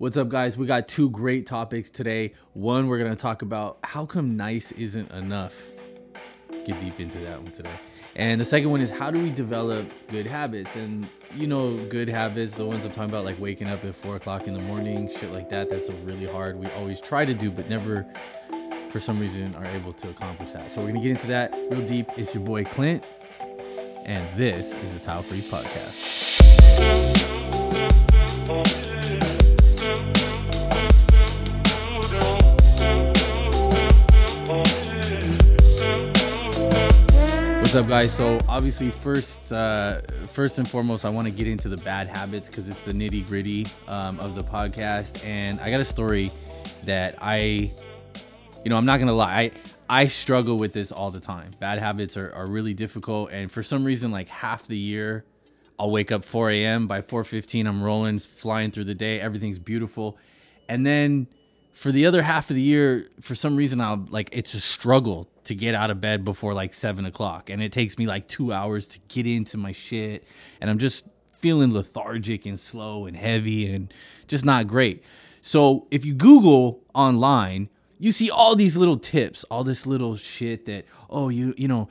What's up, guys? We got two great topics today. One, we're going to talk about how come nice isn't enough. Get deep into that one today. And the second one is how do we develop good habits? And you know, good habits, the ones I'm talking about, like waking up at four o'clock in the morning, shit like that. That's really hard. We always try to do, but never, for some reason, are able to accomplish that. So we're going to get into that real deep. It's your boy Clint, and this is the Tile Free Podcast. What's up, guys? So obviously, first, uh, first and foremost, I want to get into the bad habits because it's the nitty gritty um, of the podcast, and I got a story that I, you know, I'm not gonna lie, I I struggle with this all the time. Bad habits are, are really difficult, and for some reason, like half the year, I'll wake up 4 a.m. By 4:15, I'm rolling, flying through the day. Everything's beautiful, and then for the other half of the year, for some reason, I'll like it's a struggle to get out of bed before like seven o'clock, and it takes me like two hours to get into my shit, and I'm just feeling lethargic and slow and heavy and just not great. So if you Google online, you see all these little tips, all this little shit that oh you you know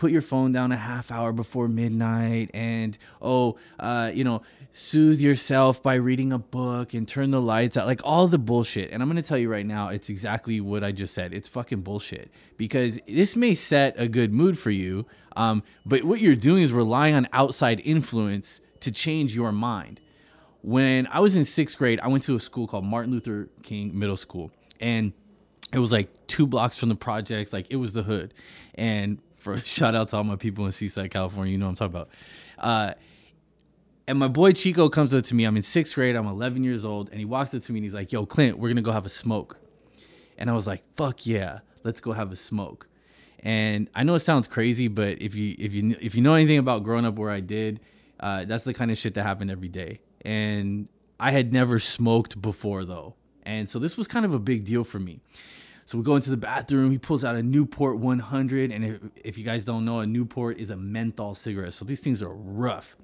put your phone down a half hour before midnight and oh uh, you know soothe yourself by reading a book and turn the lights out like all the bullshit. And i'm going to tell you right now it's exactly what i just said. It's fucking bullshit. Because this may set a good mood for you um, but what you're doing is relying on outside influence to change your mind. When i was in sixth grade i went to a school called martin luther king middle school and it was like two blocks from the projects like it was the hood. And for shout out to all my people in seaside california you know what i'm talking about. Uh, and my boy chico comes up to me i'm in sixth grade i'm 11 years old and he walks up to me and he's like yo clint we're gonna go have a smoke. And i was like fuck yeah let's go have a smoke. And i know it sounds crazy but if you if you if you know anything about growing up where i did uh, that's the kind of shit that happened every day. And i had never smoked before though. And so this was kind of a big deal for me so we go into the bathroom. He pulls out a Newport 100, and if, if, you guys don't know, a Newport is a menthol cigarette. So these things are rough.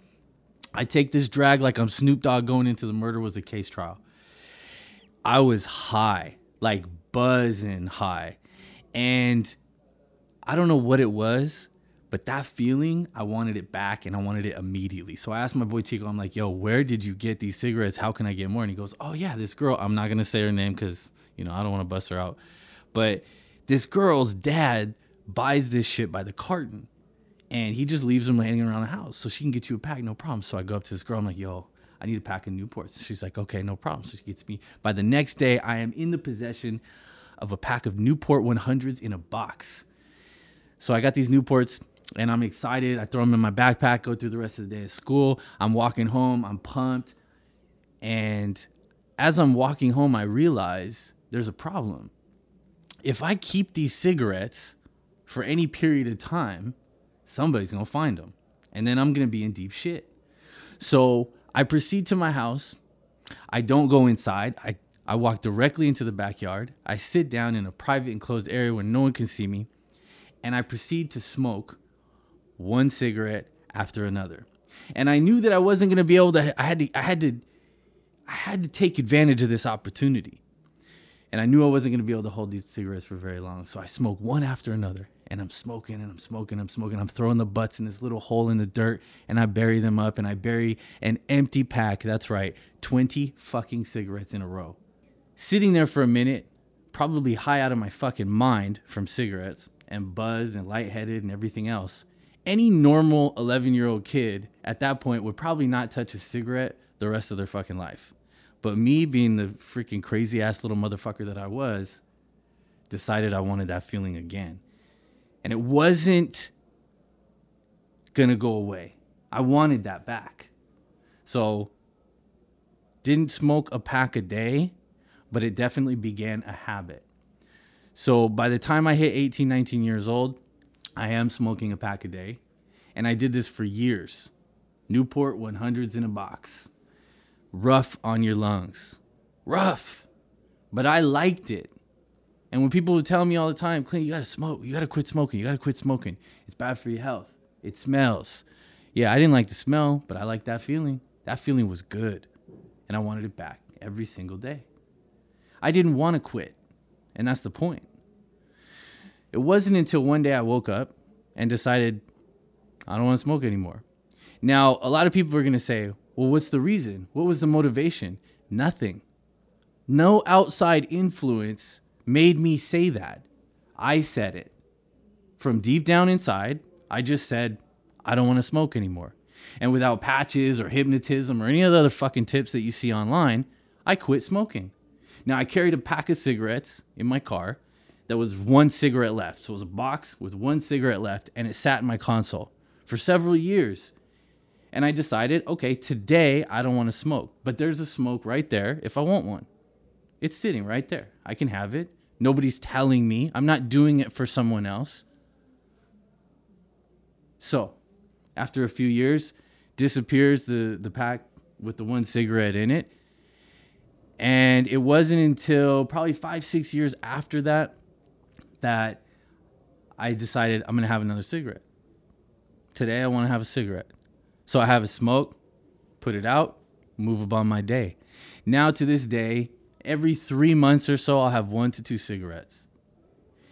I take this drag like I'm Snoop Dogg going into the murder was a case trial. I was high, like buzzing high, and I don't know what it was, but that feeling, I wanted it back, and I wanted it immediately. So I asked my boy Chico, I'm like, "Yo, where did you get these cigarettes? How can I get more?" And he goes, "Oh yeah, this girl. I'm not gonna say her name because you know I don't want to bust her out." But this girl's dad buys this shit by the carton and he just leaves them hanging around the house so she can get you a pack, no problem. So I go up to this girl, I'm like, yo, I need a pack of Newports. She's like, okay, no problem. So she gets me. By the next day, I am in the possession of a pack of Newport 100s in a box. So I got these Newports and I'm excited. I throw them in my backpack, go through the rest of the day at school. I'm walking home, I'm pumped. And as I'm walking home, I realize there's a problem if I keep these cigarettes for any period of time, somebody's gonna find them. And then I'm gonna be in deep shit. So I proceed to my house. I don't go inside. I, I walk directly into the backyard. I sit down in a private enclosed area where no one can see me. And I proceed to smoke one cigarette after another. And I knew that I wasn't gonna be able to I had to I had to I had to take advantage of this opportunity. And I knew I wasn't going to be able to hold these cigarettes for very long. So I smoked one after another. And I'm smoking and I'm smoking, and I'm smoking. I'm throwing the butts in this little hole in the dirt and I bury them up and I bury an empty pack. That's right, 20 fucking cigarettes in a row. Sitting there for a minute, probably high out of my fucking mind from cigarettes and buzzed and lightheaded and everything else. Any normal 11 year old kid at that point would probably not touch a cigarette the rest of their fucking life. But me being the freaking crazy ass little motherfucker that I was, decided I wanted that feeling again. And it wasn't gonna go away. I wanted that back. So didn't smoke a pack a day, but it definitely began a habit. So by the time I hit 18, 19 years old, I am smoking a pack a day. And I did this for years. Newport 100s in a box rough on your lungs. Rough. But I liked it. And when people would tell me all the time, Clint, you gotta smoke. You gotta quit smoking. You gotta quit smoking. It's bad for your health. It smells. Yeah, I didn't like the smell, but I liked that feeling. That feeling was good. And I wanted it back every single day. I didn't want to quit. And that's the point. It wasn't until one day I woke up and decided I don't want to smoke anymore. Now, a lot of people are going to say, well, what's the reason? What was the motivation? Nothing. No outside influence made me say that. I said it. From deep down inside, I just said, I don't want to smoke anymore. And without patches or hypnotism or any of the other fucking tips that you see online, I quit smoking. Now, I carried a pack of cigarettes in my car that was one cigarette left. So it was a box with one cigarette left, and it sat in my console for several years. And I decided, okay, today I don't want to smoke, but there's a smoke right there if I want one. It's sitting right there. I can have it. Nobody's telling me. I'm not doing it for someone else. So, after a few years, disappears the, the pack with the one cigarette in it. And it wasn't until probably five, six years after that that I decided I'm gonna have another cigarette. Today I wanna have a cigarette. So I have a smoke, put it out, move about my day. Now to this day, every three months or so, I'll have one to two cigarettes.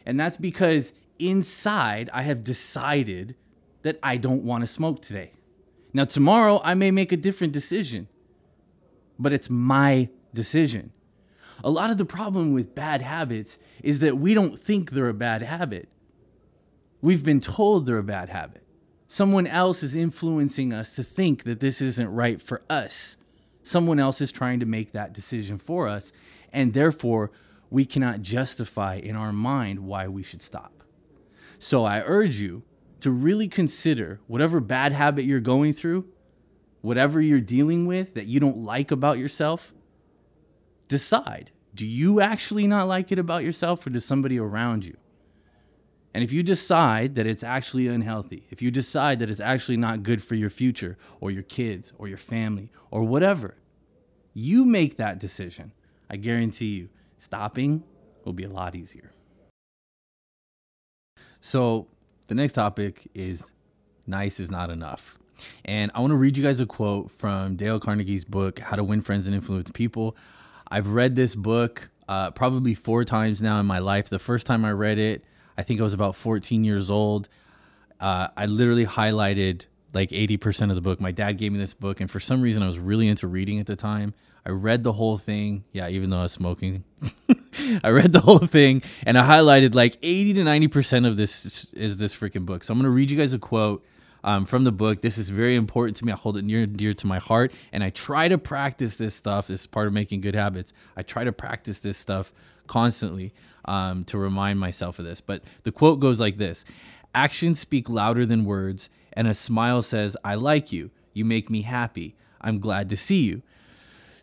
And that's because inside I have decided that I don't want to smoke today. Now, tomorrow I may make a different decision, but it's my decision. A lot of the problem with bad habits is that we don't think they're a bad habit. We've been told they're a bad habit. Someone else is influencing us to think that this isn't right for us. Someone else is trying to make that decision for us, and therefore we cannot justify in our mind why we should stop. So I urge you to really consider whatever bad habit you're going through, whatever you're dealing with that you don't like about yourself, decide do you actually not like it about yourself or does somebody around you? And if you decide that it's actually unhealthy, if you decide that it's actually not good for your future or your kids or your family or whatever, you make that decision. I guarantee you, stopping will be a lot easier. So, the next topic is nice is not enough. And I want to read you guys a quote from Dale Carnegie's book, How to Win Friends and Influence People. I've read this book uh, probably four times now in my life. The first time I read it, I think I was about 14 years old. Uh, I literally highlighted like 80% of the book. My dad gave me this book, and for some reason, I was really into reading at the time. I read the whole thing. Yeah, even though I was smoking, I read the whole thing, and I highlighted like 80 to 90% of this is this freaking book. So I'm going to read you guys a quote um, from the book. This is very important to me. I hold it near and dear to my heart, and I try to practice this stuff. This is part of making good habits. I try to practice this stuff constantly um, to remind myself of this. But the quote goes like this Actions speak louder than words, and a smile says, I like you. You make me happy. I'm glad to see you.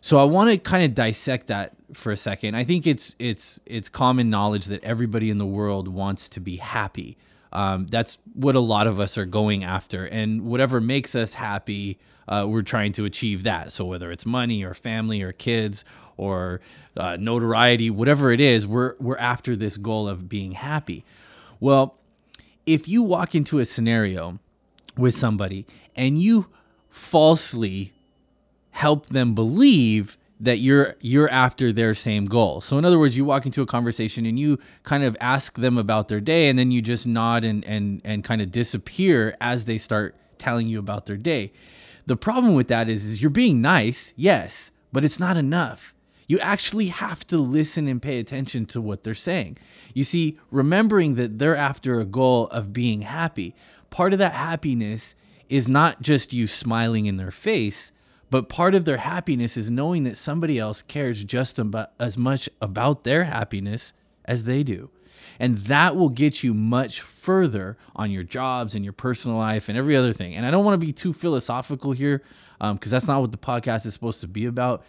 So I want to kind of dissect that for a second. I think it's it's it's common knowledge that everybody in the world wants to be happy. Um, that's what a lot of us are going after. And whatever makes us happy, uh, we're trying to achieve that. So whether it's money or family or kids or uh, notoriety, whatever it is, we're, we're after this goal of being happy. Well, if you walk into a scenario with somebody and you falsely help them believe that you're you're after their same goal. So in other words, you walk into a conversation and you kind of ask them about their day and then you just nod and and and kind of disappear as they start telling you about their day. The problem with that is, is you're being nice, yes, but it's not enough. You actually have to listen and pay attention to what they're saying. You see, remembering that they're after a goal of being happy, part of that happiness is not just you smiling in their face, but part of their happiness is knowing that somebody else cares just about, as much about their happiness as they do. And that will get you much further on your jobs and your personal life and every other thing. And I don't want to be too philosophical here because um, that's not what the podcast is supposed to be about.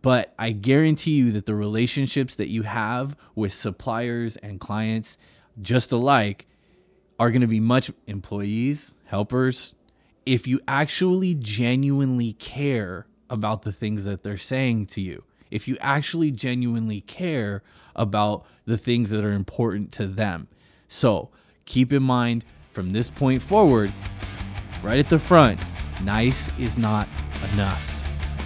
But I guarantee you that the relationships that you have with suppliers and clients, just alike, are going to be much employees, helpers, if you actually genuinely care about the things that they're saying to you, if you actually genuinely care about the things that are important to them. So keep in mind from this point forward, right at the front, nice is not enough.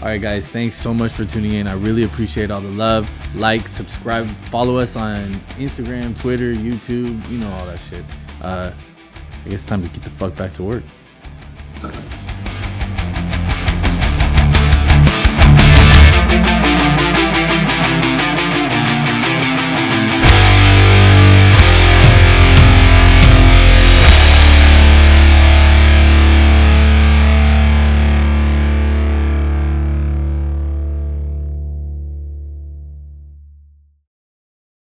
All right, guys, thanks so much for tuning in. I really appreciate all the love. Like, subscribe, follow us on Instagram, Twitter, YouTube, you know, all that shit. Uh, I guess it's time to get the fuck back to work. Bye.